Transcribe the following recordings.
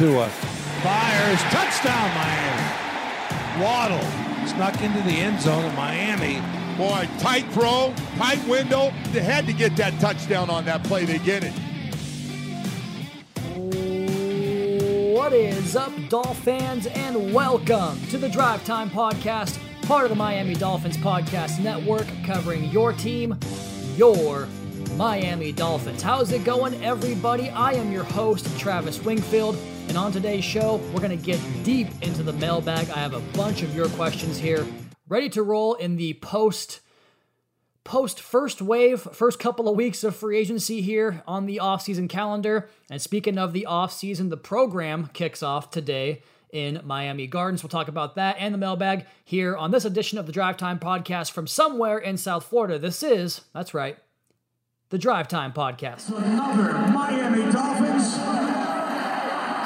Tua. Fires. Touchdown, Miami. Waddle snuck into the end zone of Miami. Boy, tight throw, tight window. They had to get that touchdown on that play. They get it. What is up, Dolphins, and welcome to the Drive Time Podcast, part of the Miami Dolphins Podcast Network, covering your team, your Miami Dolphins. How's it going, everybody? I am your host, Travis Wingfield, and on today's show, we're going to get deep into the mailbag. I have a bunch of your questions here, ready to roll in the post post first wave, first couple of weeks of free agency here on the offseason calendar. And speaking of the offseason, the program kicks off today in Miami Gardens. We'll talk about that and the mailbag here on this edition of the Drive Time Podcast from somewhere in South Florida. This is, that's right, the Drive Time Podcast. Another Miami Dolphins.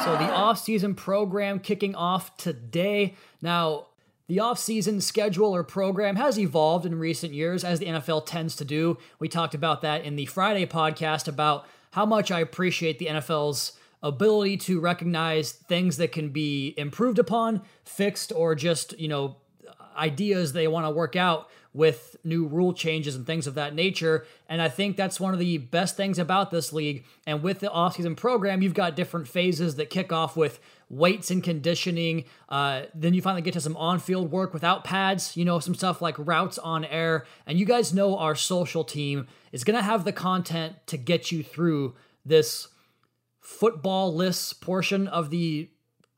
So the ah. offseason program kicking off today. Now, the offseason schedule or program has evolved in recent years, as the NFL tends to do. We talked about that in the Friday podcast about how much I appreciate the NFL's ability to recognize things that can be improved upon, fixed, or just, you know, ideas they want to work out with new rule changes and things of that nature. And I think that's one of the best things about this league. And with the offseason program, you've got different phases that kick off with weights and conditioning. Uh, then you finally get to some on field work without pads, you know, some stuff like routes on air. And you guys know our social team is going to have the content to get you through this football list portion of the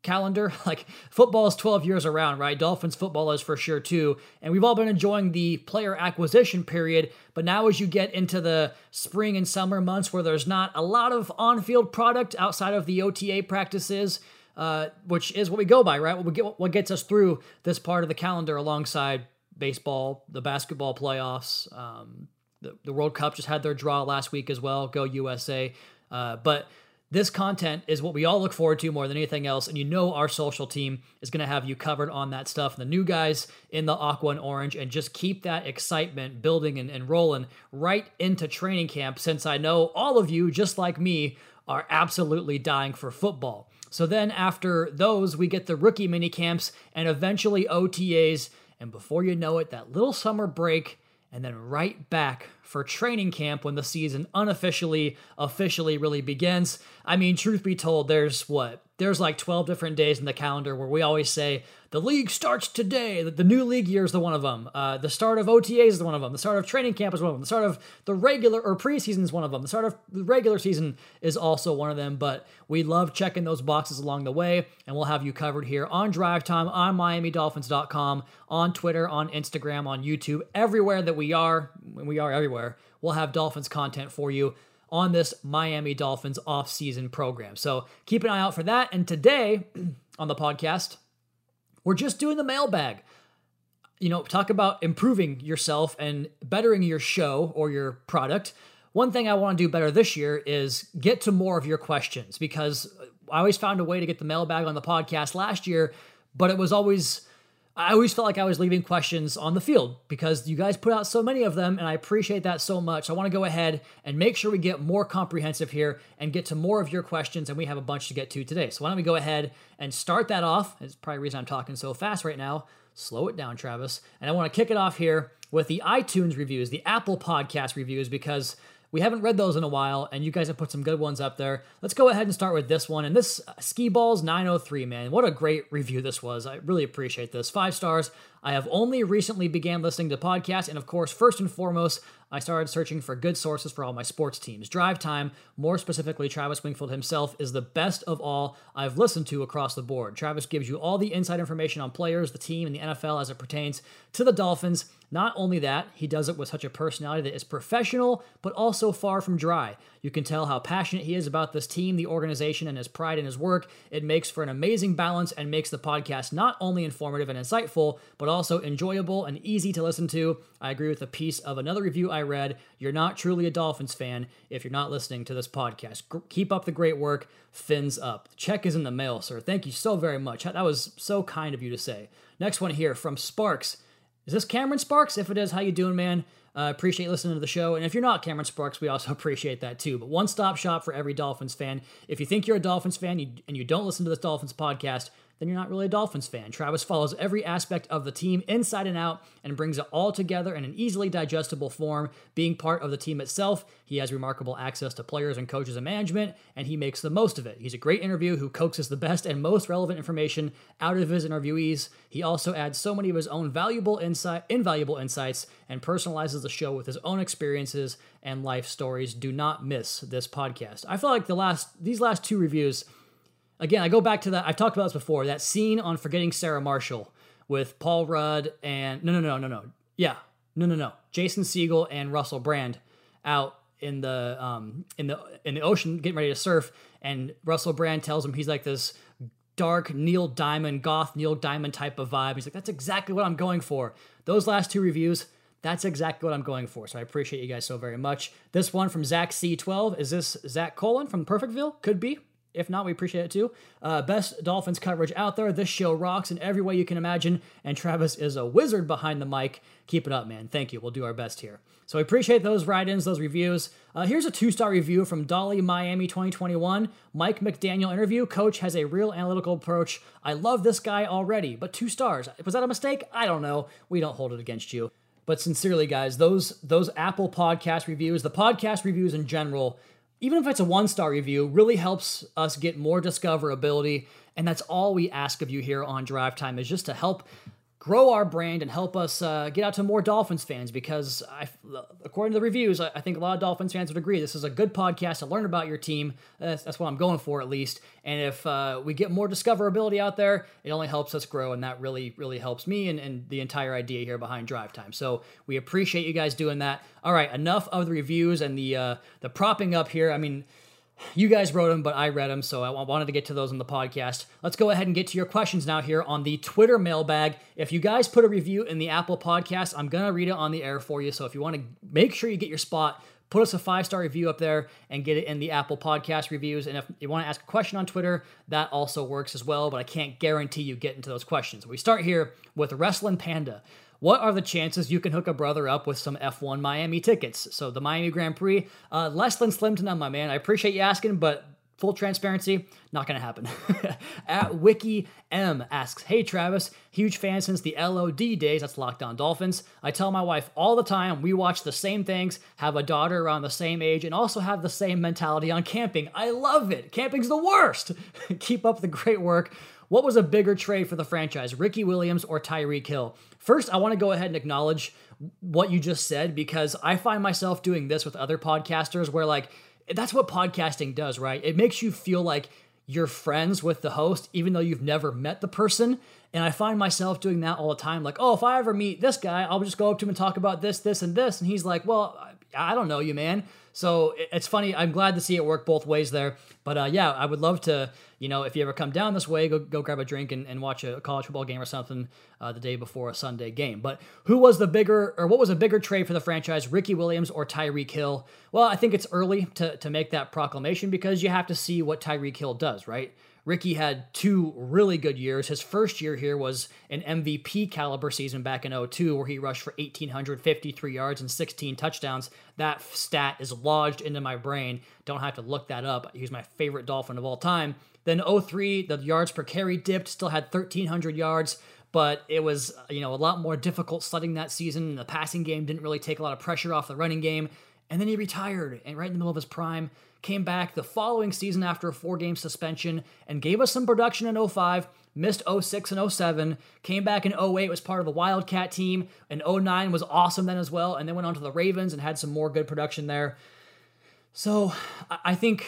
calendar. Like football is 12 years around, right? Dolphins football is for sure too. And we've all been enjoying the player acquisition period. But now, as you get into the spring and summer months where there's not a lot of on field product outside of the OTA practices, uh, which is what we go by, right? What, get, what gets us through this part of the calendar alongside baseball, the basketball playoffs. Um, the, the World Cup just had their draw last week as well. Go USA. Uh, but this content is what we all look forward to more than anything else. And you know, our social team is going to have you covered on that stuff. The new guys in the aqua and orange, and just keep that excitement building and, and rolling right into training camp, since I know all of you, just like me, are absolutely dying for football. So then after those, we get the rookie mini camps and eventually OTAs. And before you know it, that little summer break, and then right back for training camp when the season unofficially, officially really begins. I mean, truth be told, there's what? There's like 12 different days in the calendar where we always say, the league starts today. The new league year is the one of them. Uh, the start of OTAs is one of them. The start of training camp is one of them. The start of the regular or preseason is one of them. The start of the regular season is also one of them. But we love checking those boxes along the way, and we'll have you covered here on Drive Time, on MiamiDolphins.com, on Twitter, on Instagram, on YouTube, everywhere that we are. We are everywhere. We'll have Dolphins content for you on this Miami Dolphins off-season program. So keep an eye out for that. And today on the podcast, we're just doing the mailbag. You know, talk about improving yourself and bettering your show or your product. One thing I want to do better this year is get to more of your questions because I always found a way to get the mailbag on the podcast last year, but it was always I always felt like I was leaving questions on the field because you guys put out so many of them, and I appreciate that so much. I want to go ahead and make sure we get more comprehensive here and get to more of your questions, and we have a bunch to get to today. So why don't we go ahead and start that off? It's probably the reason I'm talking so fast right now. Slow it down, Travis. And I want to kick it off here with the iTunes reviews, the Apple Podcast reviews, because we haven't read those in a while, and you guys have put some good ones up there. Let's go ahead and start with this one. And this uh, Ski Balls 903, man, what a great review this was. I really appreciate this. Five stars. I have only recently began listening to podcasts, and of course, first and foremost, I started searching for good sources for all my sports teams. Drive Time, more specifically Travis Wingfield himself, is the best of all I've listened to across the board. Travis gives you all the inside information on players, the team, and the NFL as it pertains to the Dolphins. Not only that, he does it with such a personality that is professional, but also far from dry. You can tell how passionate he is about this team, the organization, and his pride in his work. It makes for an amazing balance and makes the podcast not only informative and insightful, but also enjoyable and easy to listen to. I agree with a piece of another review I read. You're not truly a Dolphins fan if you're not listening to this podcast. G- keep up the great work. Fins up. The check is in the mail, sir. Thank you so very much. That was so kind of you to say. Next one here from Sparks. Is this Cameron Sparks? If it is, how you doing, man? Uh, appreciate listening to the show. And if you're not Cameron Sparks, we also appreciate that too. But one stop shop for every Dolphins fan. If you think you're a Dolphins fan and you don't listen to this Dolphins podcast, then you're not really a Dolphins fan. Travis follows every aspect of the team inside and out and brings it all together in an easily digestible form. Being part of the team itself, he has remarkable access to players and coaches and management, and he makes the most of it. He's a great interview who coaxes the best and most relevant information out of his interviewees. He also adds so many of his own valuable insight, invaluable insights, and personalizes the show with his own experiences and life stories. Do not miss this podcast. I feel like the last these last two reviews again, I go back to that. I've talked about this before. That scene on Forgetting Sarah Marshall with Paul Rudd and no, no, no, no, no. Yeah, no, no, no. Jason Segel and Russell Brand out in the um in the in the ocean getting ready to surf, and Russell Brand tells him he's like this dark Neil Diamond, goth Neil Diamond type of vibe. He's like, that's exactly what I'm going for. Those last two reviews. That's exactly what I'm going for. So I appreciate you guys so very much. This one from Zach C12. Is this Zach Colon from Perfectville? Could be. If not, we appreciate it too. Uh, best Dolphins coverage out there. This show rocks in every way you can imagine, and Travis is a wizard behind the mic. Keep it up, man. Thank you. We'll do our best here. So I appreciate those write ins, those reviews. Uh, here's a two star review from Dolly Miami 2021. Mike McDaniel interview. Coach has a real analytical approach. I love this guy already, but two stars. Was that a mistake? I don't know. We don't hold it against you. But sincerely, guys, those those Apple podcast reviews, the podcast reviews in general, even if it's a one star review, really helps us get more discoverability. And that's all we ask of you here on Drive Time is just to help grow our brand and help us uh, get out to more Dolphins fans because, I, according to the reviews, I, think a lot of Dolphins fans would agree this is a good podcast to learn about your team. That's, that's what I'm going for, at least. And if uh, we get more discoverability out there, it only helps us grow, and that really, really helps me and, and the entire idea here behind Drive Time. So we appreciate you guys doing that. All right, enough of the reviews and the uh, the propping up here. I mean you guys wrote them, but I read them, so I wanted to get to those on the podcast. Let's go ahead and get to your questions now here on the Twitter mailbag. If you guys put a review in the Apple podcast, I'm going to read it on the air for you. So if you want to make sure you get your spot, put us a five star review up there and get it in the Apple podcast reviews. And if you want to ask a question on Twitter, that also works as well, but I can't guarantee you get into those questions. We start here with Wrestling Panda. What are the chances you can hook a brother up with some F1 Miami tickets? So the Miami Grand Prix, uh, less than slim to none, my man. I appreciate you asking, but full transparency, not gonna happen. At Wiki M asks, Hey Travis, huge fan since the LOD days, that's Locked On Dolphins. I tell my wife all the time we watch the same things, have a daughter around the same age, and also have the same mentality on camping. I love it. Camping's the worst. Keep up the great work. What was a bigger trade for the franchise, Ricky Williams or Tyreek Hill? First, I want to go ahead and acknowledge what you just said because I find myself doing this with other podcasters where, like, that's what podcasting does, right? It makes you feel like you're friends with the host, even though you've never met the person. And I find myself doing that all the time. Like, oh, if I ever meet this guy, I'll just go up to him and talk about this, this, and this. And he's like, well, I don't know you, man. So it's funny. I'm glad to see it work both ways there. But uh, yeah, I would love to, you know, if you ever come down this way, go go grab a drink and, and watch a college football game or something uh, the day before a Sunday game. But who was the bigger, or what was a bigger trade for the franchise, Ricky Williams or Tyreek Hill? Well, I think it's early to, to make that proclamation because you have to see what Tyreek Hill does, right? Ricky had two really good years. His first year here was an MVP caliber season back in 02, where he rushed for 1,853 yards and 16 touchdowns. That stat is lodged into my brain. Don't have to look that up. He's my favorite Dolphin of all time. Then 03, the yards per carry dipped, still had 1,300 yards but it was you know a lot more difficult sledding that season. The passing game didn't really take a lot of pressure off the running game, and then he retired and right in the middle of his prime came back the following season after a four game suspension and gave us some production in 05, missed 06 and 07, came back in 08, was part of the Wildcat team, and 09 was awesome then as well, and then went on to the Ravens and had some more good production there. So I think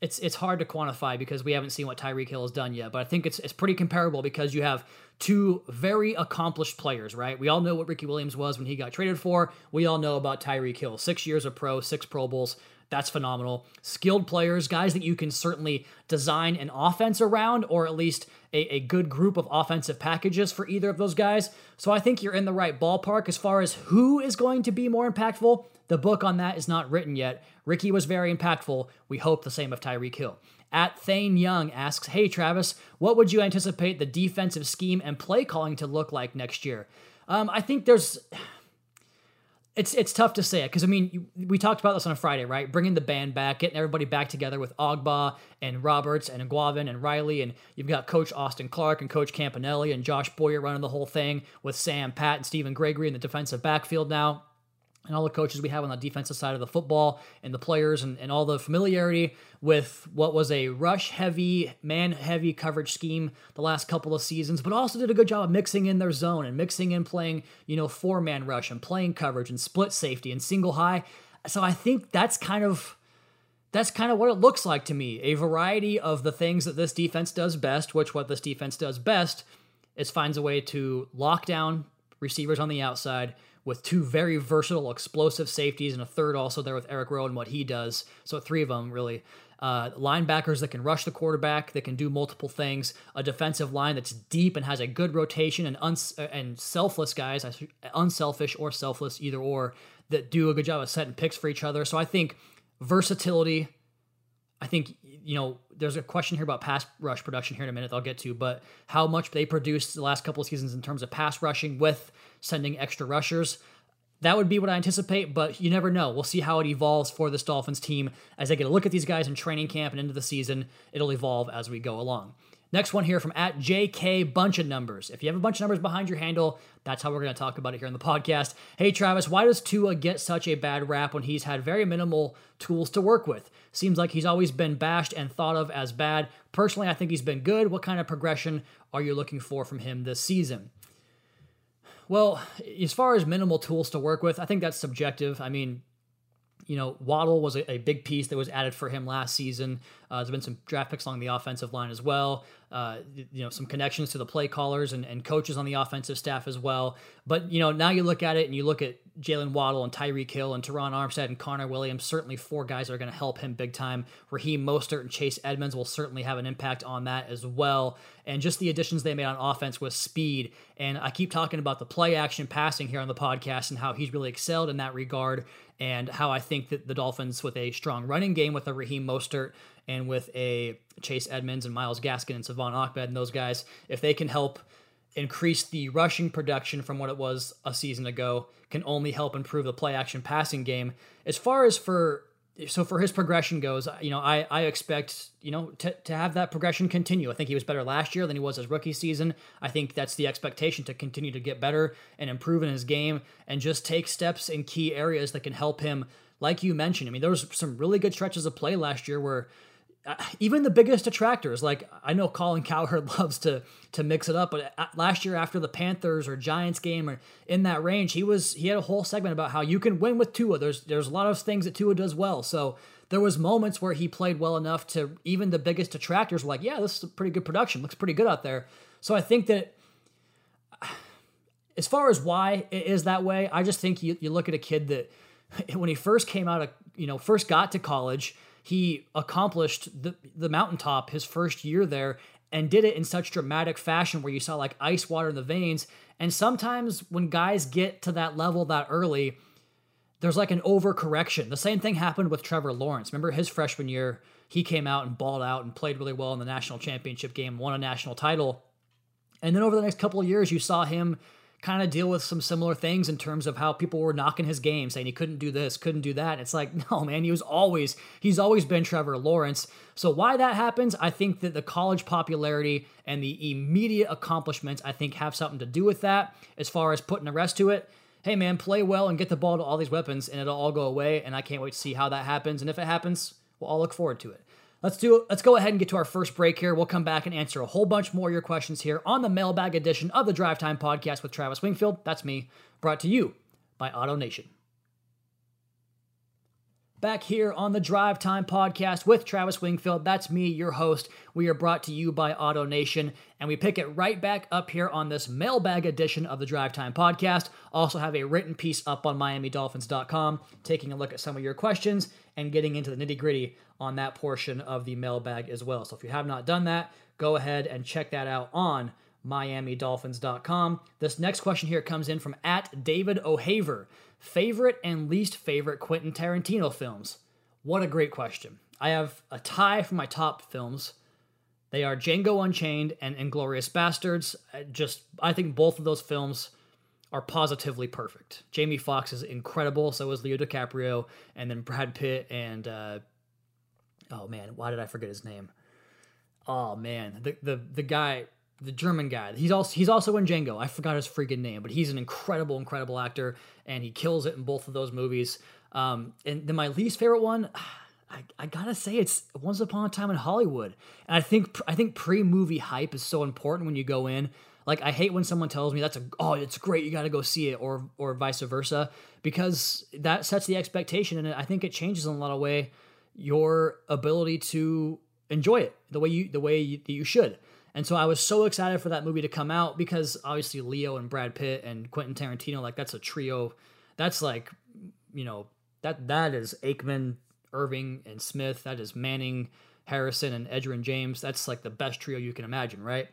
it's it's hard to quantify because we haven't seen what Tyreek Hill has done yet, but I think it's it's pretty comparable because you have two very accomplished players, right? We all know what Ricky Williams was when he got traded for. We all know about Tyreek Hill. Six years of pro, six Pro Bowls. That's phenomenal. Skilled players, guys that you can certainly design an offense around, or at least a, a good group of offensive packages for either of those guys. So I think you're in the right ballpark as far as who is going to be more impactful. The book on that is not written yet. Ricky was very impactful. We hope the same of Tyreek Hill. At Thane Young asks, Hey Travis, what would you anticipate the defensive scheme and play calling to look like next year? Um, I think there's it's it's tough to say it because I mean you, we talked about this on a Friday, right? Bringing the band back, getting everybody back together with Ogbah and Roberts and Guavin and Riley, and you've got Coach Austin Clark and Coach Campanile and Josh Boyer running the whole thing with Sam Pat and Stephen Gregory in the defensive backfield now and all the coaches we have on the defensive side of the football and the players and, and all the familiarity with what was a rush heavy, man heavy coverage scheme the last couple of seasons, but also did a good job of mixing in their zone and mixing in playing, you know, four man rush and playing coverage and split safety and single high. So I think that's kind of that's kind of what it looks like to me. A variety of the things that this defense does best, which what this defense does best is finds a way to lock down receivers on the outside with two very versatile, explosive safeties, and a third also there with Eric Rowe and what he does. So three of them really. Uh, linebackers that can rush the quarterback, that can do multiple things. A defensive line that's deep and has a good rotation, and uns- uh, and selfless guys, unselfish or selfless, either or, that do a good job of setting picks for each other. So I think versatility. I think you know there's a question here about pass rush production here in a minute. I'll get to, but how much they produced the last couple of seasons in terms of pass rushing with sending extra rushers. That would be what I anticipate, but you never know. We'll see how it evolves for this Dolphins team as they get a look at these guys in training camp and into the season. It'll evolve as we go along. Next one here from at JK Bunch of Numbers. If you have a bunch of numbers behind your handle, that's how we're going to talk about it here on the podcast. Hey, Travis, why does Tua get such a bad rap when he's had very minimal tools to work with? Seems like he's always been bashed and thought of as bad. Personally, I think he's been good. What kind of progression are you looking for from him this season? Well, as far as minimal tools to work with, I think that's subjective. I mean, you know, Waddle was a, a, big piece that was added for him last season. Uh, there's been some draft picks along the offensive line as well. Uh, you know, some connections to the play callers and, and coaches on the offensive staff as well. But, you know, now you look at it and you look at Jaylen Waddle and Tyreek Hill and Terron Armstead and Connor Williams, certainly four guys are going to help him big time. Raheem Mostert and Chase Edmonds will certainly have an impact on that as well. And just the additions they made on offense with speed. And I keep talking about the play action passing here on the podcast and how he's really excelled in that regard and how I think that the Dolphins, with a strong running game with a Raheem Mostert and with a Chase Edmonds and Myles Gaskin and Salvon Ahmed and those guys, if they can help increase the rushing production from what it was a season ago, can only help improve the play action passing game. As far as for so for his progression goes, you know, I, I expect, you know, to, to have that progression continue. I think he was better last year than he was his rookie season. I think that's the expectation to continue to get better and improve in his game and just take steps in key areas that can help him. Like you mentioned, I mean, there was some really good stretches of play last year where even the biggest detractors, like I know Colin Cowherd loves to to mix it up, but uh, last year after the Panthers or Giants game or in that range, he was he had a whole segment about how you can win with Tua. There's there's a lot of things that Tua does well. So there was moments where he played well enough to even the biggest detractors were like, yeah, this is a pretty good production, looks pretty good out there. So I think that as far as why it is that way, I just think you, you look at a kid that when he first came out of you know first got to college he accomplished the the mountaintop his first year there and did it in such dramatic fashion where you saw like ice water in the veins. And sometimes when guys get to that level that early, there's like an overcorrection. The same thing happened with Trevor Lawrence. Remember his freshman year, he came out and balled out and played really well in the national championship game, won a national title. And then over the next couple of years, you saw him kind of deal with some similar things in terms of how people were knocking his game, saying he couldn't do this, couldn't do that. It's like, no, man, he was always, he's always been Trevor Lawrence. So why that happens, I think that the college popularity and the immediate accomplishments, I think, have something to do with that. As far as putting the rest to it, hey man, play well and get the ball to all these weapons, and it'll all go away. And I can't wait to see how that happens. And if it happens, we'll all look forward to it. Let's do let's go ahead and get to our first break here. We'll come back and answer a whole bunch more of your questions here on the mailbag edition of the Drive Time podcast with Travis Wingfield. That's me, brought to you by Auto Nation. Back here on the Drive Time podcast with Travis Wingfield. That's me, your host. We are brought to you by Auto Nation, and we pick it right back up here on this mailbag edition of the Drive Time podcast. Also, have a written piece up on MiamiDolphins.com, taking a look at some of your questions and getting into the nitty gritty on that portion of the mailbag as well. So, if you have not done that, go ahead and check that out on MiamiDolphins.com. This next question here comes in from at David O'Haver. Favorite and least favorite Quentin Tarantino films? What a great question. I have a tie for my top films. They are Django Unchained and Inglourious Basterds. Just, I think both of those films are positively perfect. Jamie Foxx is incredible. So is Leo DiCaprio, and then Brad Pitt and uh, oh man, why did I forget his name? Oh man, the the the guy, the German guy. He's also he's also in Django. I forgot his freaking name, but he's an incredible, incredible actor, and he kills it in both of those movies. Um, and then my least favorite one. I, I gotta say it's Once Upon a Time in Hollywood, and I think I think pre movie hype is so important when you go in. Like I hate when someone tells me that's a oh it's great you got to go see it or or vice versa because that sets the expectation and I think it changes in a lot of way your ability to enjoy it the way you the way you, you should. And so I was so excited for that movie to come out because obviously Leo and Brad Pitt and Quentin Tarantino like that's a trio. That's like you know that that is Aikman, Irvin, and Smith. That is Manning, Harrison, and Edgerrin James. That's like the best trio you can imagine, right?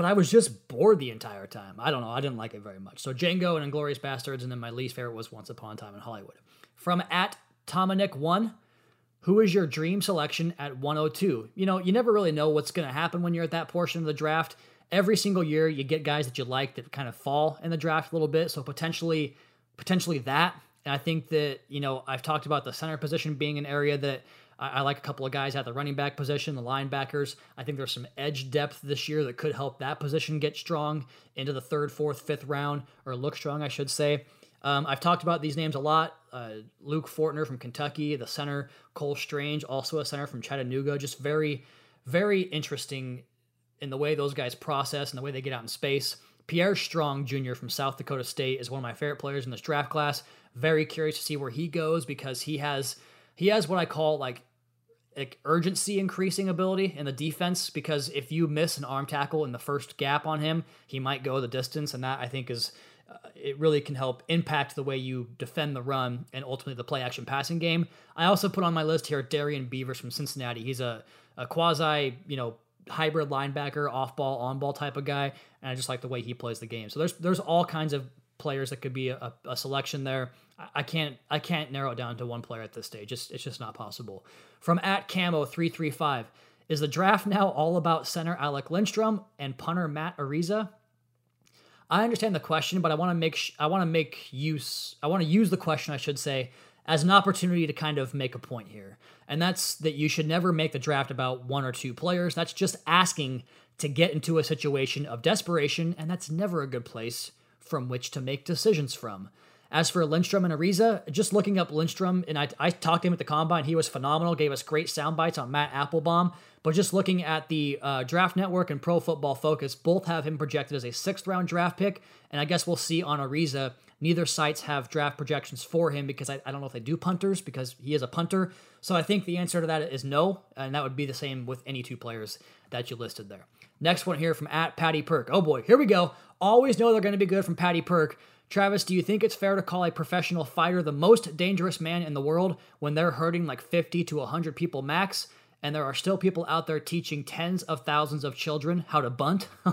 But I was just bored the entire time. I don't know. I didn't like it very much. So Django and Inglourious Basterds, and then my least favorite was Once Upon a Time in Hollywood. From at Tomanic1, who is your dream selection at 102? You know, you never really know what's going to happen when you're at that portion of the draft. Every single year, you get guys that you like that kind of fall in the draft a little bit. So potentially, potentially that. And I think that you know I've talked about the center position being an area that I, I like a couple of guys at the running back position, the linebackers. I think there's some edge depth this year that could help that position get strong into the third, fourth, fifth round, or look strong, I should say. Um, I've talked about these names a lot. Uh, Luke Fortner from Kentucky, the center. Cole Strange, also a center from Chattanooga. Just very, very interesting in the way those guys process and the way they get out in space. Pierre Strong Jr. from South Dakota State is one of my favorite players in this draft class. Very curious to see where he goes because he has he has what I call like like urgency increasing ability in the defense because if you miss an arm tackle in the first gap on him, he might go the distance, and that I think is uh, it really can help impact the way you defend the run and ultimately the play action passing game. I also put on my list here Darrian Beavers from Cincinnati. He's a, a quasi you know hybrid linebacker, off ball, on ball type of guy, and I just like the way he plays the game. So there's there's all kinds of players that could be a, a selection there. I can't I can't narrow it down to one player at this stage. It's, it's just not possible. From at Camo three three five, is the draft now all about center Alec Lindstrom and punter Matt Araiza? I understand the question, but I want to make sh- I want to make use I want to use the question I should say as an opportunity to kind of make a point here. And that's that you should never make the draft about one or two players. That's just asking to get into a situation of desperation, and that's never a good place from which to make decisions from. As for Lindstrom and Araiza, just looking up Lindstrom, and I, I talked to him at the combine, he was phenomenal, gave us great sound bites on Matt Applebaum. But just looking at the uh, Draft Network and Pro Football Focus, both have him projected as a sixth round draft pick. And I guess we'll see on Araiza. Neither sites have draft projections for him because I, I don't know if they do punters because he is a punter. So I think the answer to that is no. And that would be the same with any two players that you listed there. Next one here from at Patty Perk. Oh boy, here we go. Always know they're going to be good from Patty Perk. Travis, do you think it's fair to call a professional fighter the most dangerous man in the world when they're hurting like 50 to 100 people max? And there are still people out there teaching tens of thousands of children how to bunt?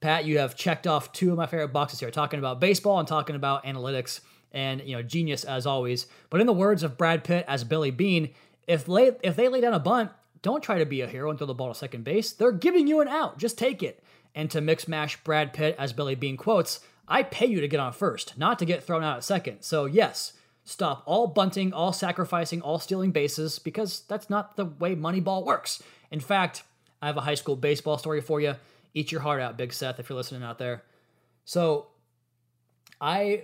Pat, you have checked off two of my favorite boxes here, talking about baseball and talking about analytics and you know genius as always. But in the words of Brad Pitt as Billy Beane, if lay, if they lay down a bunt, don't try to be a hero and throw the ball to second base. They're giving you an out. Just take it and to mix mash Brad Pitt as Billy Beane quotes, I pay you to get on first, not to get thrown out at second. So, yes, stop all bunting, all sacrificing, all stealing bases, because that's not the way Moneyball works. In fact, I have a high school baseball story for you. Eat your heart out, Big Seth, if you're listening out there. So, I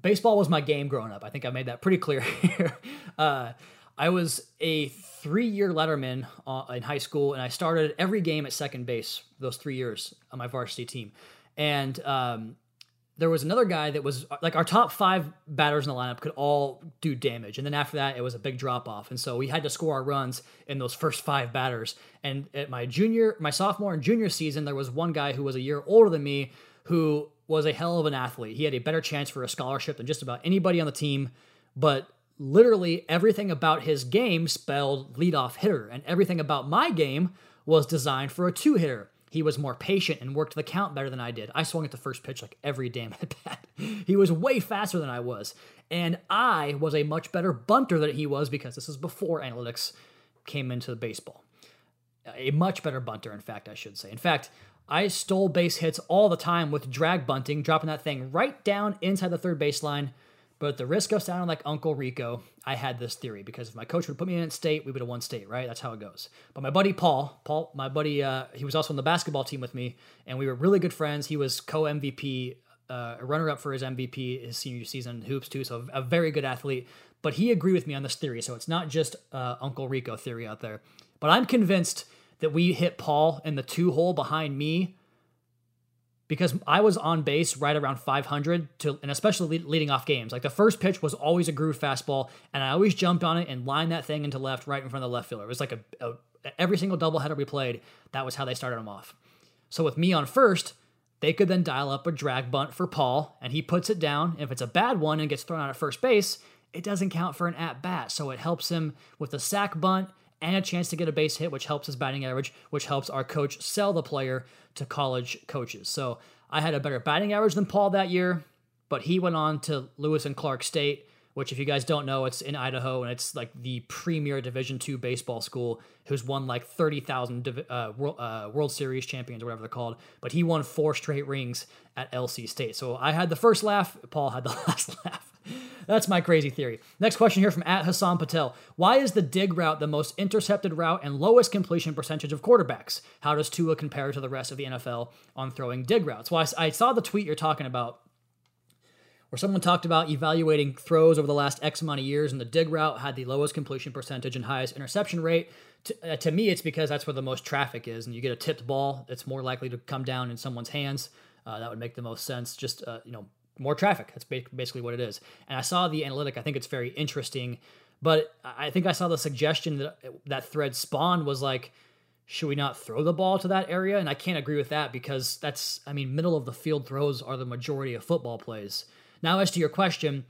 baseball was my game growing up. I think I made that pretty clear here. uh, I was a three year letterman uh, in high school, and I started every game at second base those three years on my varsity team. And um, there was another guy that was like our top five batters in the lineup could all do damage. And then after that, it was a big drop off. And so we had to score our runs in those first five batters. And at my junior, my sophomore and junior season, there was one guy who was a year older than me who was a hell of an athlete. He had a better chance for a scholarship than just about anybody on the team. But literally everything about his game spelled leadoff hitter, and everything about my game was designed for a two hitter. He was more patient and worked the count better than I did. I swung at the first pitch like every damn at bat. He was way faster than I was. And I was a much better bunter than he was because this is before analytics came into baseball. A much better bunter, in fact, I should say. In fact, I stole base hits all the time with drag bunting, dropping that thing right down inside the third baseline. But at the risk of sounding like Uncle Rico, I had this theory because if my coach would put me in state, we would have won state, right? That's how it goes. But my buddy Paul, Paul, my buddy, uh, he was also on the basketball team with me, and we were really good friends. He was co MVP, uh, runner up for his MVP his senior season hoops too, so a very good athlete. But he agreed with me on this theory, so it's not just uh, Uncle Rico theory out there. But I'm convinced that we hit Paul in the two hole behind me because I was on base right around 500 to, and especially leading off games. Like the first pitch was always a groove fastball, and I always jumped on it and lined that thing into left, right in front of the left fielder. It was like a, a every single doubleheader we played. That was how they started them off. So with me on first, they could then dial up a drag bunt for Paul, and he puts it down. If it's a bad one and gets thrown out at first base, it doesn't count for an at bat. So it helps him with the sack bunt and a chance to get a base hit, which helps his batting average, which helps our coach sell the player to college coaches. So I had a better batting average than Paul that year, but he went on to Lewis and Clark State, which if you guys don't know, it's in Idaho and it's like the premier Division two baseball school who's won like 30,000 uh, World, uh, World Series champions or whatever they're called. But he won four straight rings at LC State. So I had the first laugh, Paul had the last laugh. That's my crazy theory. Next question here from at Hassan Patel. Why is the dig route the most intercepted route and lowest completion percentage of quarterbacks? How does Tua compare to the rest of the NFL on throwing dig routes? Well, I, I saw the tweet you're talking about where someone talked about evaluating throws over the last X amount of years, and the dig route had the lowest completion percentage and highest interception rate. To, uh, to, me, it's because that's where the most traffic is, and you get a tipped ball, it's more likely to come down in someone's hands. Uh, that would make the most sense. Just uh, you know, more traffic. That's basically what it is. And I saw the analytic. I think it's very interesting, but I think I saw the suggestion that that thread spawned was like, should we not throw the ball to that area? And I can't agree with that because that's, I mean, middle of the field throws are the majority of football plays. Now, as to your question,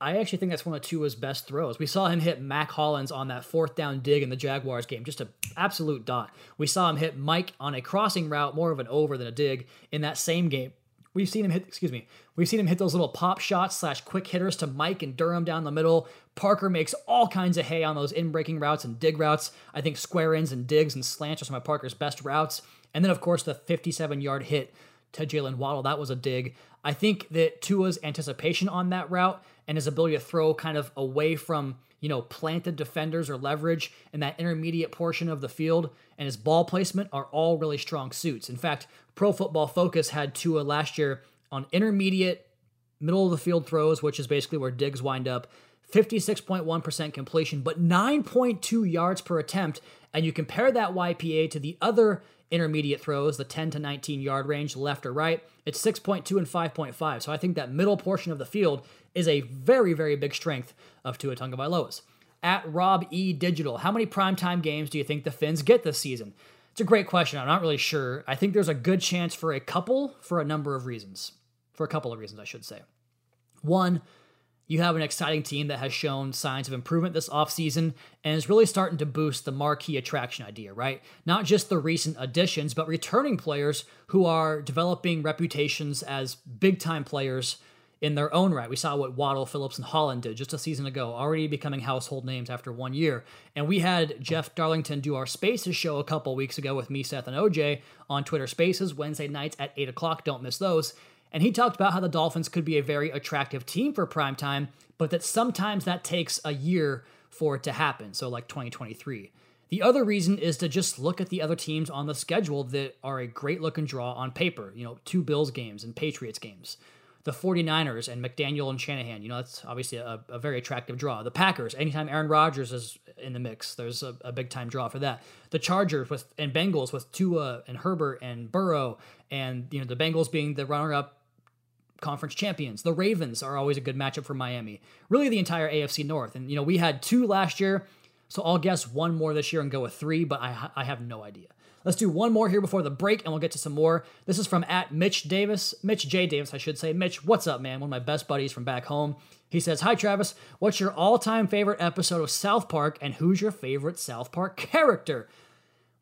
I actually think that's one of Tua's best throws. We saw him hit Mack Hollins on that fourth down dig in the Jaguars game, just an absolute dot. We saw him hit Mike on a crossing route, more of an over than a dig, in that same game. We've seen him hit, excuse me, we've seen him hit those little pop shots slash quick hitters to Mike and Durham down the middle. Parker makes all kinds of hay on those in breaking routes and dig routes. I think square ins and digs and slants are some of Parker's best routes. And then, of course, the 57 yard hit to Jaylen Waddle. That was a dig. I think that Tua's anticipation on that route and his ability to throw kind of away from you know, planted defenders or leverage in that intermediate portion of the field, and his ball placement are all really strong suits. In fact, Pro Football Focus had Tua last year on intermediate, middle of the field throws, which is basically where digs wind up. 56.1% completion, but 9.2 yards per attempt. And you compare that YPA to the other intermediate throws, the 10 to 19 yard range, left or right, it's 6.2 and 5.5. So I think that middle portion of the field is a very, very big strength of Tua Tagovailoa's. At Rob E Digital, how many primetime games do you think the Fins get this season? It's a great question. I'm not really sure. I think there's a good chance for a couple for a number of reasons. For a couple of reasons, I should say. One, you have an exciting team that has shown signs of improvement this offseason and is really starting to boost the marquee attraction idea, right? Not just the recent additions, but returning players who are developing reputations as big time players in their own right. We saw what Waddle, Phillips, and Holland did just a season ago, already becoming household names after one year. And we had Jeff Darlington do our Spaces show a couple weeks ago with me, Seth, and OJ on Twitter Spaces, Wednesday nights at 8 o'clock. Don't miss those. And he talked about how the Dolphins could be a very attractive team for prime time, but that sometimes that takes a year for it to happen. So, like 2023. The other reason is to just look at the other teams on the schedule that are a great looking draw on paper. You know, two Bills games and Patriots games. The 49ers and McDaniel and Shanahan, you know, that's obviously a, a very attractive draw. The Packers, anytime Aaron Rodgers is in the mix, there's a, a big time draw for that. The Chargers with and Bengals with Tua and Herbert and Burrow, and you know the Bengals being the runner up conference champions. The Ravens are always a good matchup for Miami. Really, the entire AFC North. And, you know, we had two last year, so I'll guess one more this year and go with three, but I, I have no idea. Let's do one more here before the break, and we'll get to some more. This is from at Mitch Davis, Mitch J. Davis, I should say. Mitch, what's up, man? One of my best buddies from back home. He says, Hi, Travis. What's your all time favorite episode of South Park, and who's your favorite South Park character?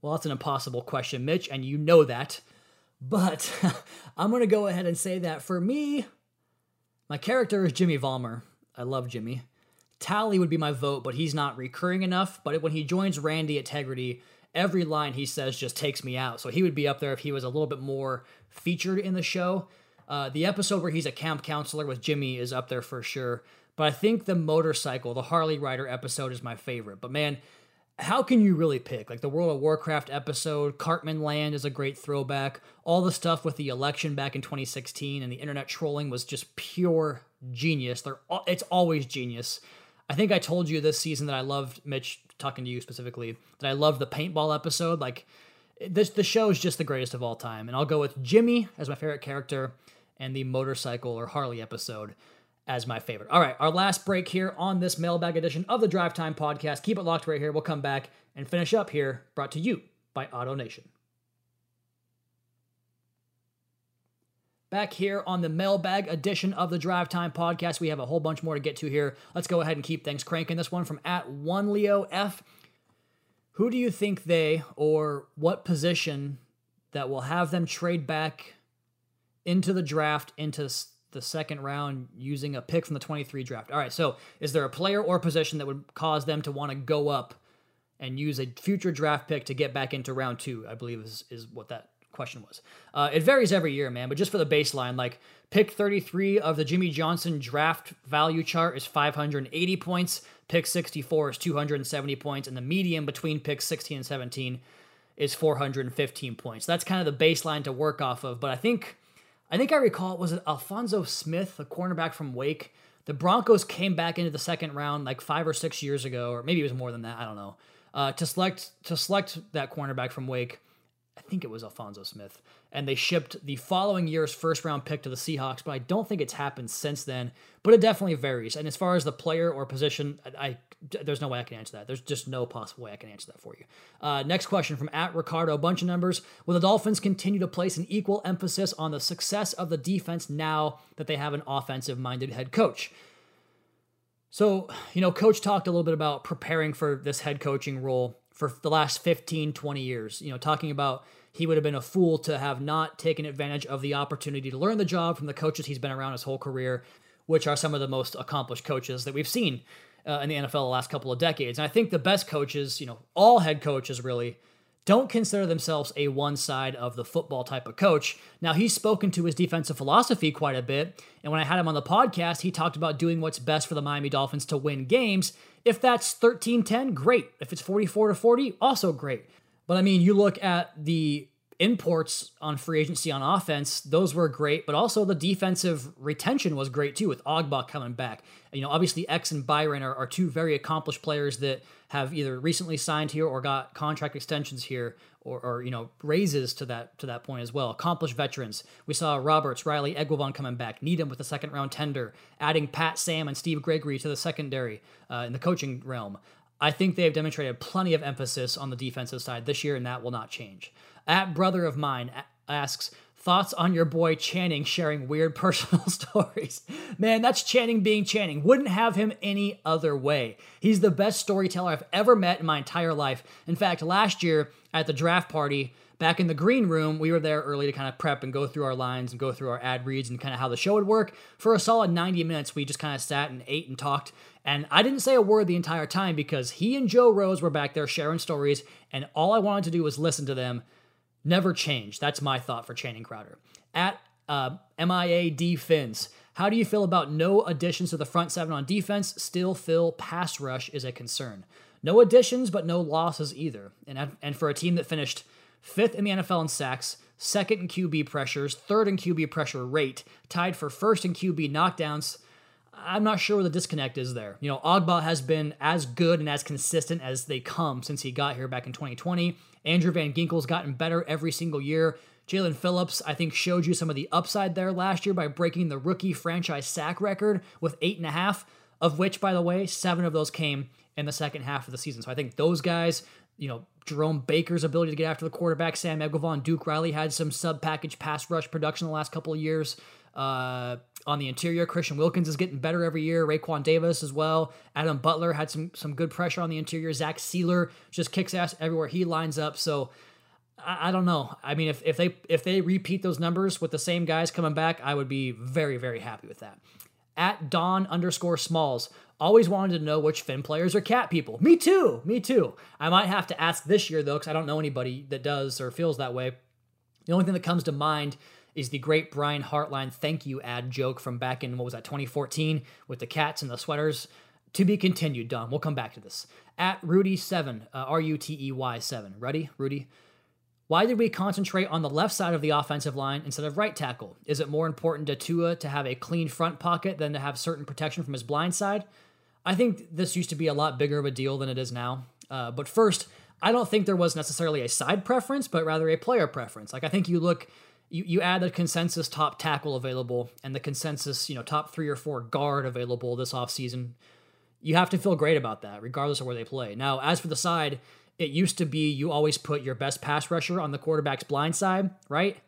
Well, that's an impossible question, Mitch, and you know that. But I'm going to go ahead and say that for me, my character is Jimmy Valmer. I love Jimmy. Towelie would be my vote, but he's not recurring enough. But when he joins Randy at Tegridy, every line he says just takes me out. So he would be up there if he was a little bit more featured in the show. Uh, the episode where he's a camp counselor with Jimmy is up there for sure. But I think the motorcycle, the Harley Rider episode is my favorite. But man, how can you really pick? Like the World of Warcraft episode, Cartman Land is a great throwback. All the stuff with the election back in 2016 and the internet trolling was just pure genius. They're it's always genius. I think I told you this season that I loved Mitch talking to you specifically that I love the paintball episode. Like this, the show is just the greatest of all time, and I'll go with Jimmy as my favorite character and the motorcycle or Harley episode as my favorite. All right, our last break here on this mailbag edition of the Drive Time podcast. Keep it locked right here. We'll come back and finish up here, brought to you by Auto Nation. Back here on the mailbag edition of the Drive Time podcast, we have a whole bunch more to get to here. Let's go ahead and keep things cranking. This one from at one Leo F. Who do you think they or what position that will have them trade back into the draft into the second round using a pick from the 23 draft. All right, so is there a player or position that would cause them to want to go up and use a future draft pick to get back into round two? I believe is, is what that question was. Uh, it varies every year, man, but just for the baseline, like pick 33 of the Jimmy Johnson draft value chart is 580 points, pick 64 is 270 points, and the median between picks 16 and 17 is 415 points. That's kind of the baseline to work off of, but I think I think I recall it was it Alphonso Smith, a cornerback from Wake. The Broncos came back into the second round like five or six years ago, or maybe it was more than that. I don't know. Uh, to select to select that cornerback from Wake, I think it was Alphonso Smith and they shipped the following year's first round pick to the Seahawks, but I don't think it's happened since then. But it definitely varies. And as far as the player or position, I, I there's no way I can answer that. There's just no possible way I can answer that for you. Uh, next question from at Ricardo, bunch of numbers. Will the Dolphins continue to place an equal emphasis on the success of the defense now that they have an offensive minded head coach? So, you know, coach talked a little bit about preparing for this head coaching role for the last 15, 20 years, you know, talking about he would have been a fool to have not taken advantage of the opportunity to learn the job from the coaches he's been around his whole career, which are some of the most accomplished coaches that we've seen uh, in the NFL the last couple of decades. And I think the best coaches, you know, all head coaches really, don't consider themselves a one side of the football type of coach. Now, he's spoken to his defensive philosophy quite a bit. And when I had him on the podcast, he talked about doing what's best for the Miami Dolphins to win games. If that's 13 10, great. If it's 44 to 40, also great. But I mean, you look at the imports on free agency on offense, those were great, but also the defensive retention was great too with Ogbah coming back. You know, obviously X and Byron are, are two very accomplished players that have either recently signed here or got contract extensions here or, or you know raises to that to that point as well. Accomplished veterans. We saw Roberts, Riley, Eguavoen coming back. Needham with a second round tender, adding Pat Sam and Steve Gregory to the secondary uh, in the coaching realm. I think they have demonstrated plenty of emphasis on the defensive side this year, and that will not change. At brother of mine asks, thoughts on your boy Channing sharing weird personal stories. Man, that's Channing being Channing. Wouldn't have him any other way. He's the best storyteller I've ever met in my entire life. In fact, last year at the draft party, back in the green room, we were there early to kind of prep and go through our lines and go through our ad reads and kind of how the show would work. For a solid 90 minutes, we just kind of sat and ate and talked. And I didn't say a word the entire time because he and Joe Rose were back there sharing stories, and all I wanted to do was listen to them. Never change. That's my thought for Channing Crowder. At uh, MIAD Fins, how do you feel about no additions to the front seven on defense? Still feel pass rush is a concern. No additions, but no losses either. And, and for a team that finished fifth in the NFL in sacks, second in QB pressures, third in QB pressure rate, tied for first in QB knockdowns, I'm not sure where the disconnect is there. You know, Ogbah has been as good and as consistent as they come since he got here back in 2020. Andrew Van Ginkel's gotten better every single year. Jaelan Phillips, I think, showed you some of the upside there last year by breaking the rookie franchise sack record with eight and a half, of which, by the way, seven of those came in the second half of the season. So I think those guys, you know, Jerome Baker's ability to get after the quarterback, Sam Eguavoen, Duke Riley had some sub package pass rush production the last couple of years. Uh, on the interior, Christian Wilkins is getting better every year. Raekwon Davis as well. Adam Butler had some some good pressure on the interior. Zach Sieler just kicks ass everywhere he lines up. So I, I, don't know. I mean, if, if they if they repeat those numbers with the same guys coming back, I would be very very happy with that. At Don underscore Smalls, Always wanted to know which Finn players are cat people. Me too. Me too. I might have to ask this year though, because I don't know anybody that does or feels that way. The only thing that comes to mind is the great Brian Hartline thank you ad joke from back in what was that 2014 with the cats and the sweaters. To be continued, Don. We'll come back to this. At Rudy7, uh, R U T E Y 7. Ready, Rudy? Why did we concentrate on the left side of the offensive line instead of right tackle? Is it more important to Tua to have a clean front pocket than to have certain protection from his blind side? I think this used to be a lot bigger of a deal than it is now. Uh, but first, I don't think there was necessarily a side preference, but rather a player preference. Like I think you look, you, you add the consensus top tackle available and the consensus, you know, top three or four guard available this offseason. You have to feel great about that, regardless of where they play. Now, as for the side, it used to be you always put your best pass rusher on the quarterback's blind side, right?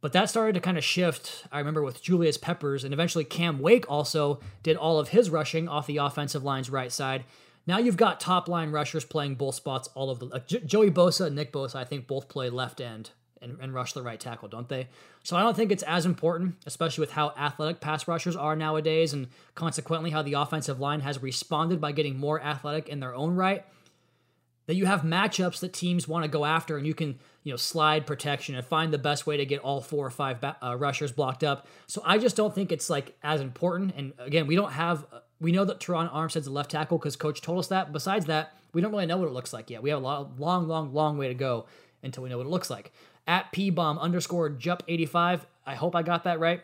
But that started to kind of shift. I remember with Julius Peppers, and eventually Cam Wake also did all of his rushing off the offensive line's right side. Now you've got top line rushers playing both spots. All of the Joey Bosa and Nick Bosa, I think, both play left end and, and rush the right tackle, don't they? So I don't think it's as important, especially with how athletic pass rushers are nowadays, and consequently how the offensive line has responded by getting more athletic in their own right that you have matchups that teams want to go after and you can you know slide protection and find the best way to get all four or five ba- uh, rushers blocked up. So i just don't think it's like as important. And again we don't have we know that Terron Armstead's a left tackle because coach told us that. Besides that we don't really know what it looks like yet. We have a long long long long way to go until we know what it looks like at pbomb underscore jup 85 i hope i got that right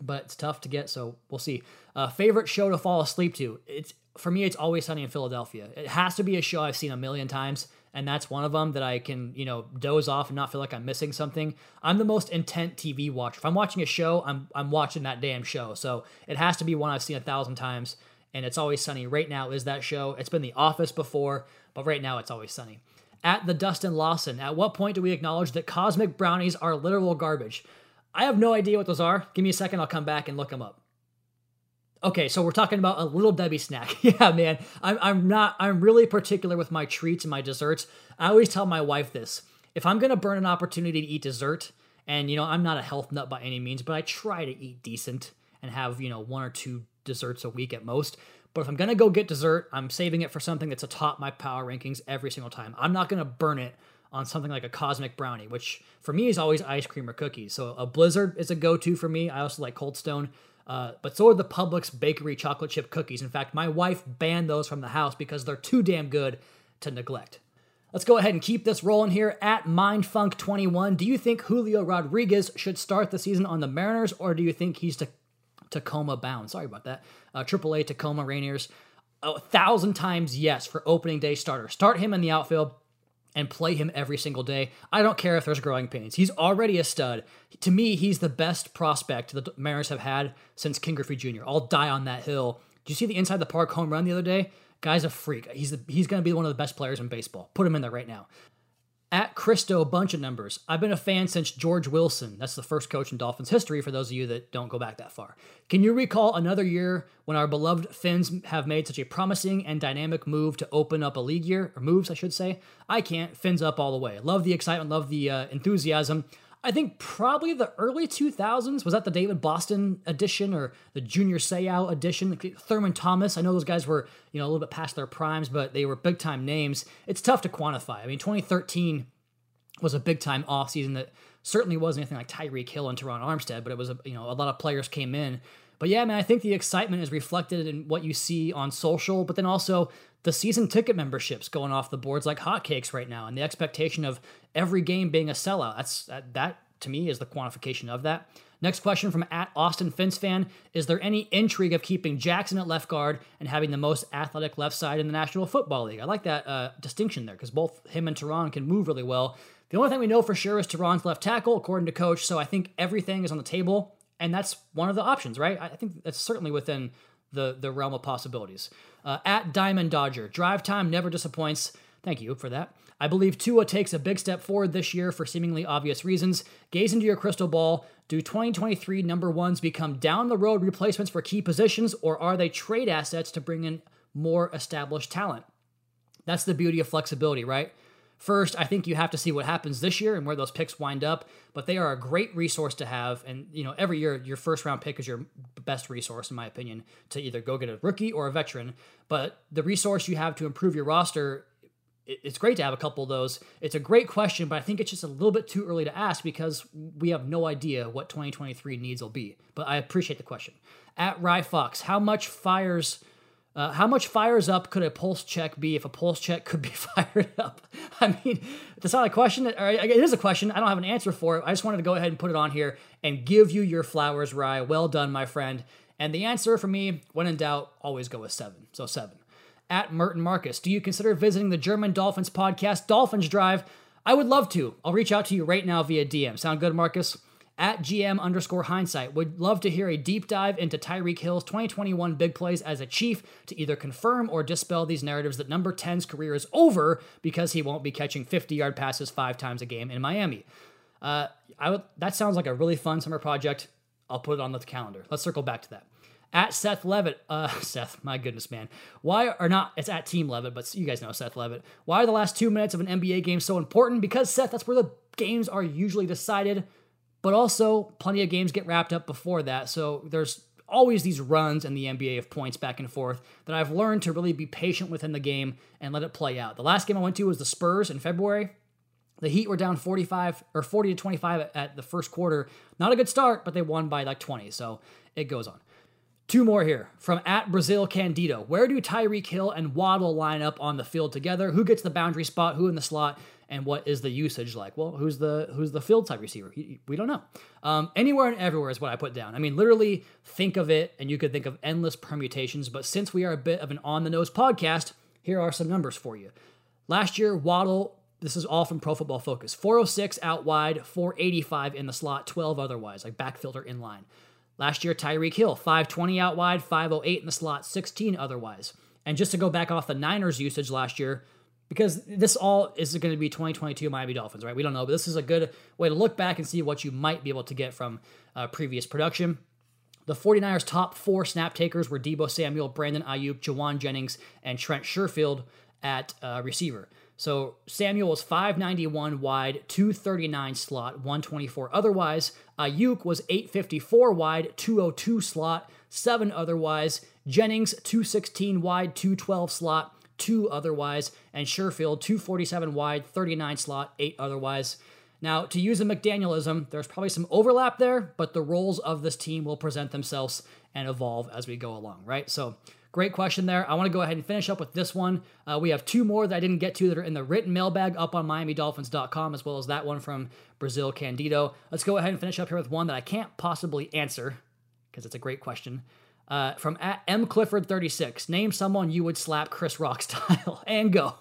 but it's tough to get so we'll see uh, favorite show to fall asleep to it's for me, it's always sunny in Philadelphia. It has to be a show I've seen a million times, and that's one of them that I can, you know, doze off and not feel like I'm missing something. I'm the most intent TV watcher. If I'm watching a show, I'm I'm watching that damn show. So it has to be one I've seen a thousand times, and it's always sunny. Right now is that show. It's been The Office before, but right now it's always sunny. At the Dustin Lawson, at what point do we acknowledge that cosmic brownies are literal garbage? I have no idea what those are. Give me a second, I'll come back and look them up. Okay, so we're talking about a little Debbie snack. yeah, man. I'm, I'm not, I'm really particular with my treats and my desserts. I always tell my wife this if I'm to burn an opportunity to eat dessert, and, you know, I'm not a health nut by any means, but I try to eat decent and have, you know, one or two desserts a week at most. But if I'm to go get dessert, I'm saving it for something that's atop my power rankings every single time. I'm not to burn it on something like a cosmic brownie, which for me is always ice cream or cookies. So a blizzard is a go to for me. I also like Cold Stone. Uh, but so are the Publix bakery chocolate chip cookies. In fact, my wife banned those from the house because they're too damn good to neglect. Let's go ahead and keep this rolling here at MindFunk21. Do you think Julio Rodriguez should start the season on the Mariners, or do you think he's to Tacoma bound? Sorry about that. Uh, AAA Tacoma Rainiers. A thousand times yes for opening day starter. Start him in the outfield and play him every single day. I don't care if there's growing pains. He's already a stud. To me, he's the best prospect the Mariners have had since Ken Griffey Jr. I'll die on that hill. Did you see the inside the park home run the other day? Guy's a freak. He's the, he's going to be one of the best players in baseball. Put him in there right now. At Christo, a bunch of numbers. I've been a fan since George Wilson. That's the first coach in Dolphins history for those of you that don't go back that far. Can you recall another year when our beloved Finns have made such a promising and dynamic move to open up a league year, or moves, I should say? I can't. Fins up all the way. Love the excitement, love the uh, enthusiasm. I think probably the early 2000s was that the David Boston edition or the Junior Seau edition. Thurman Thomas, I know those guys were you know a little bit past their primes, but they were big time names. It's tough to quantify. I mean, 2013 was a big time off season that certainly wasn't anything like Tyreek Hill and Terron Armstead, but it was a, you know a lot of players came in. But yeah, man, I think the excitement is reflected in what you see on social, but then also the season ticket memberships going off the boards like hotcakes right now, and the expectation of every game being a sellout. That's that, that to me is the quantification of that. Next question from at Austin Finns fan: Is there any intrigue of keeping Jackson at left guard and having the most athletic left side in the National Football League? I like that uh, distinction there because both him and Terron can move really well. The only thing we know for sure is Terron's left tackle, according to coach. So I think everything is on the table, and that's one of the options, right? I think that's certainly within the the realm of possibilities. Uh, at Diamond Dodger, drive time never disappoints. Thank you for that. I believe Tua takes a big step forward this year for seemingly obvious reasons. Gaze into your crystal ball. Do 2023 number ones become down the road replacements for key positions, or are they trade assets to bring in more established talent? That's the beauty of flexibility, right? First, I think you have to see what happens this year and where those picks wind up, but they are a great resource to have. And, you know, every year, your first round pick is your best resource, in my opinion, to either go get a rookie or a veteran. But the resource you have to improve your roster it's great to have a couple of those. It's a great question, but I think it's just a little bit too early to ask because we have no idea what 2023 needs will be. But I appreciate the question. At Rye Fox, how much fires uh, how much fires up could a pulse check be if a pulse check could be fired up? I mean, it's not a question. Or it is a question. I don't have an answer for it. I just wanted to go ahead and put it on here and give you your flowers, Rye. Well done, my friend. And the answer for me, when in doubt, always go with seven. So seven. At Merton Marcus, do you consider visiting the German Dolphins podcast, Dolphins Drive? I would love to. I'll reach out to you right now via DM. Sound good, Marcus? At GM underscore hindsight. Would love to hear a deep dive into Tyreek Hill's 2021 big plays as a Chief to either confirm or dispel these narratives that number 10's career is over because he won't be catching 50 yard passes five times a game in Miami. Uh, I would, that sounds like a really fun summer project. I'll put it on the calendar. Let's circle back to that. At Seth Levitt, uh, Seth, my goodness, man. Why are not, it's at Team Levitt, but you guys know Seth Levitt. Why are the last two minutes of an NBA game so important? Because, Seth, that's where the games are usually decided but also plenty of games get wrapped up before that. So there's always these runs in the NBA of points back and forth that I've learned to really be patient within the game and let it play out. The last game I went to was the Spurs in February. The Heat were down 45 or 40 to 25 at the first quarter. Not a good start, but they won by like 20. So it goes on. Two more here from at Brazil Candido. Where do Tyreek Hill and Waddle line up on the field together? Who gets the boundary spot? Who in the slot? and what is the usage like? Well, who's the who's the field type receiver? We don't know. Um, anywhere and everywhere is what I put down. I mean, literally think of it, and you could think of endless permutations. But since we are a bit of an on the nose podcast, here are some numbers for you. Last year, Waddle. This is all from Pro Football Focus. 406 out wide, 485 in the slot, 12 otherwise, like back filter in line. Last year, Tyreek Hill, 520 out wide, 508 in the slot, 16 otherwise. And just to go back off the Niners usage last year, because this all is going to be 2022 Miami Dolphins, right? We don't know, but this is a good way to look back and see what you might be able to get from uh, previous production. The 49ers' top four snap takers were Deebo Samuel, Brandon Aiyuk, Jauan Jennings, and Trent Sherfield at uh, receiver. So Samuel was 591 wide, 239 slot, 124 otherwise. Aiyuk was 854 wide, 202 slot, 7 otherwise. Jennings 216 wide, 212 slot, two otherwise, and Sherfield 247 wide, 39 slot, eight otherwise. Now, to use a McDanielism, there's probably some overlap there, but the roles of this team will present themselves and evolve as we go along, right? So, great question there. I want to go ahead and finish up with this one. Uh, we have two more that I didn't get to that are in the written mailbag up on MiamiDolphins.com, as well as that one from Brazil Candido. Let's go ahead and finish up here with one that I can't possibly answer because it's a great question. Uh, from at M Clifford 36, name someone you would slap Chris Rock style and go.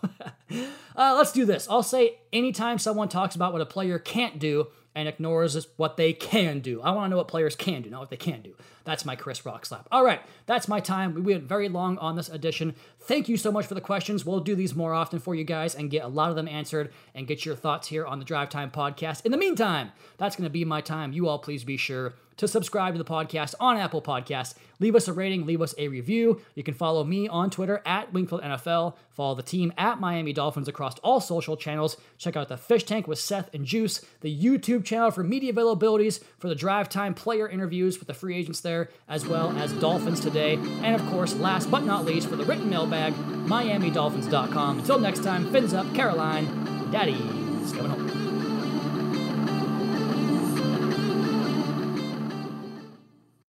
uh, let's do this. I'll say anytime someone talks about what a player can't do and ignores what they can do. I want to know what players can do, not what they can do. That's my Chris Rock slap. All right, that's my time. We went very long on this edition. Thank you so much for the questions. We'll do these more often for you guys and get a lot of them answered and get your thoughts here on the Drive Time podcast. In the meantime, that's going to be my time. You all please be sure to subscribe to the podcast on Apple Podcasts. Leave us a rating, leave us a review. You can follow me on Twitter at Wingfield NFL. Follow the team at Miami Dolphins across all social channels. Check out the Fish Tank with Seth and Juice, the YouTube channel for media availabilities for the drive time player interviews with the free agents there, as well as Dolphins Today. And of course, last but not least, for the written mailbag, MiamiDolphins.com. Until next time, fins up, Caroline, Daddy's coming home.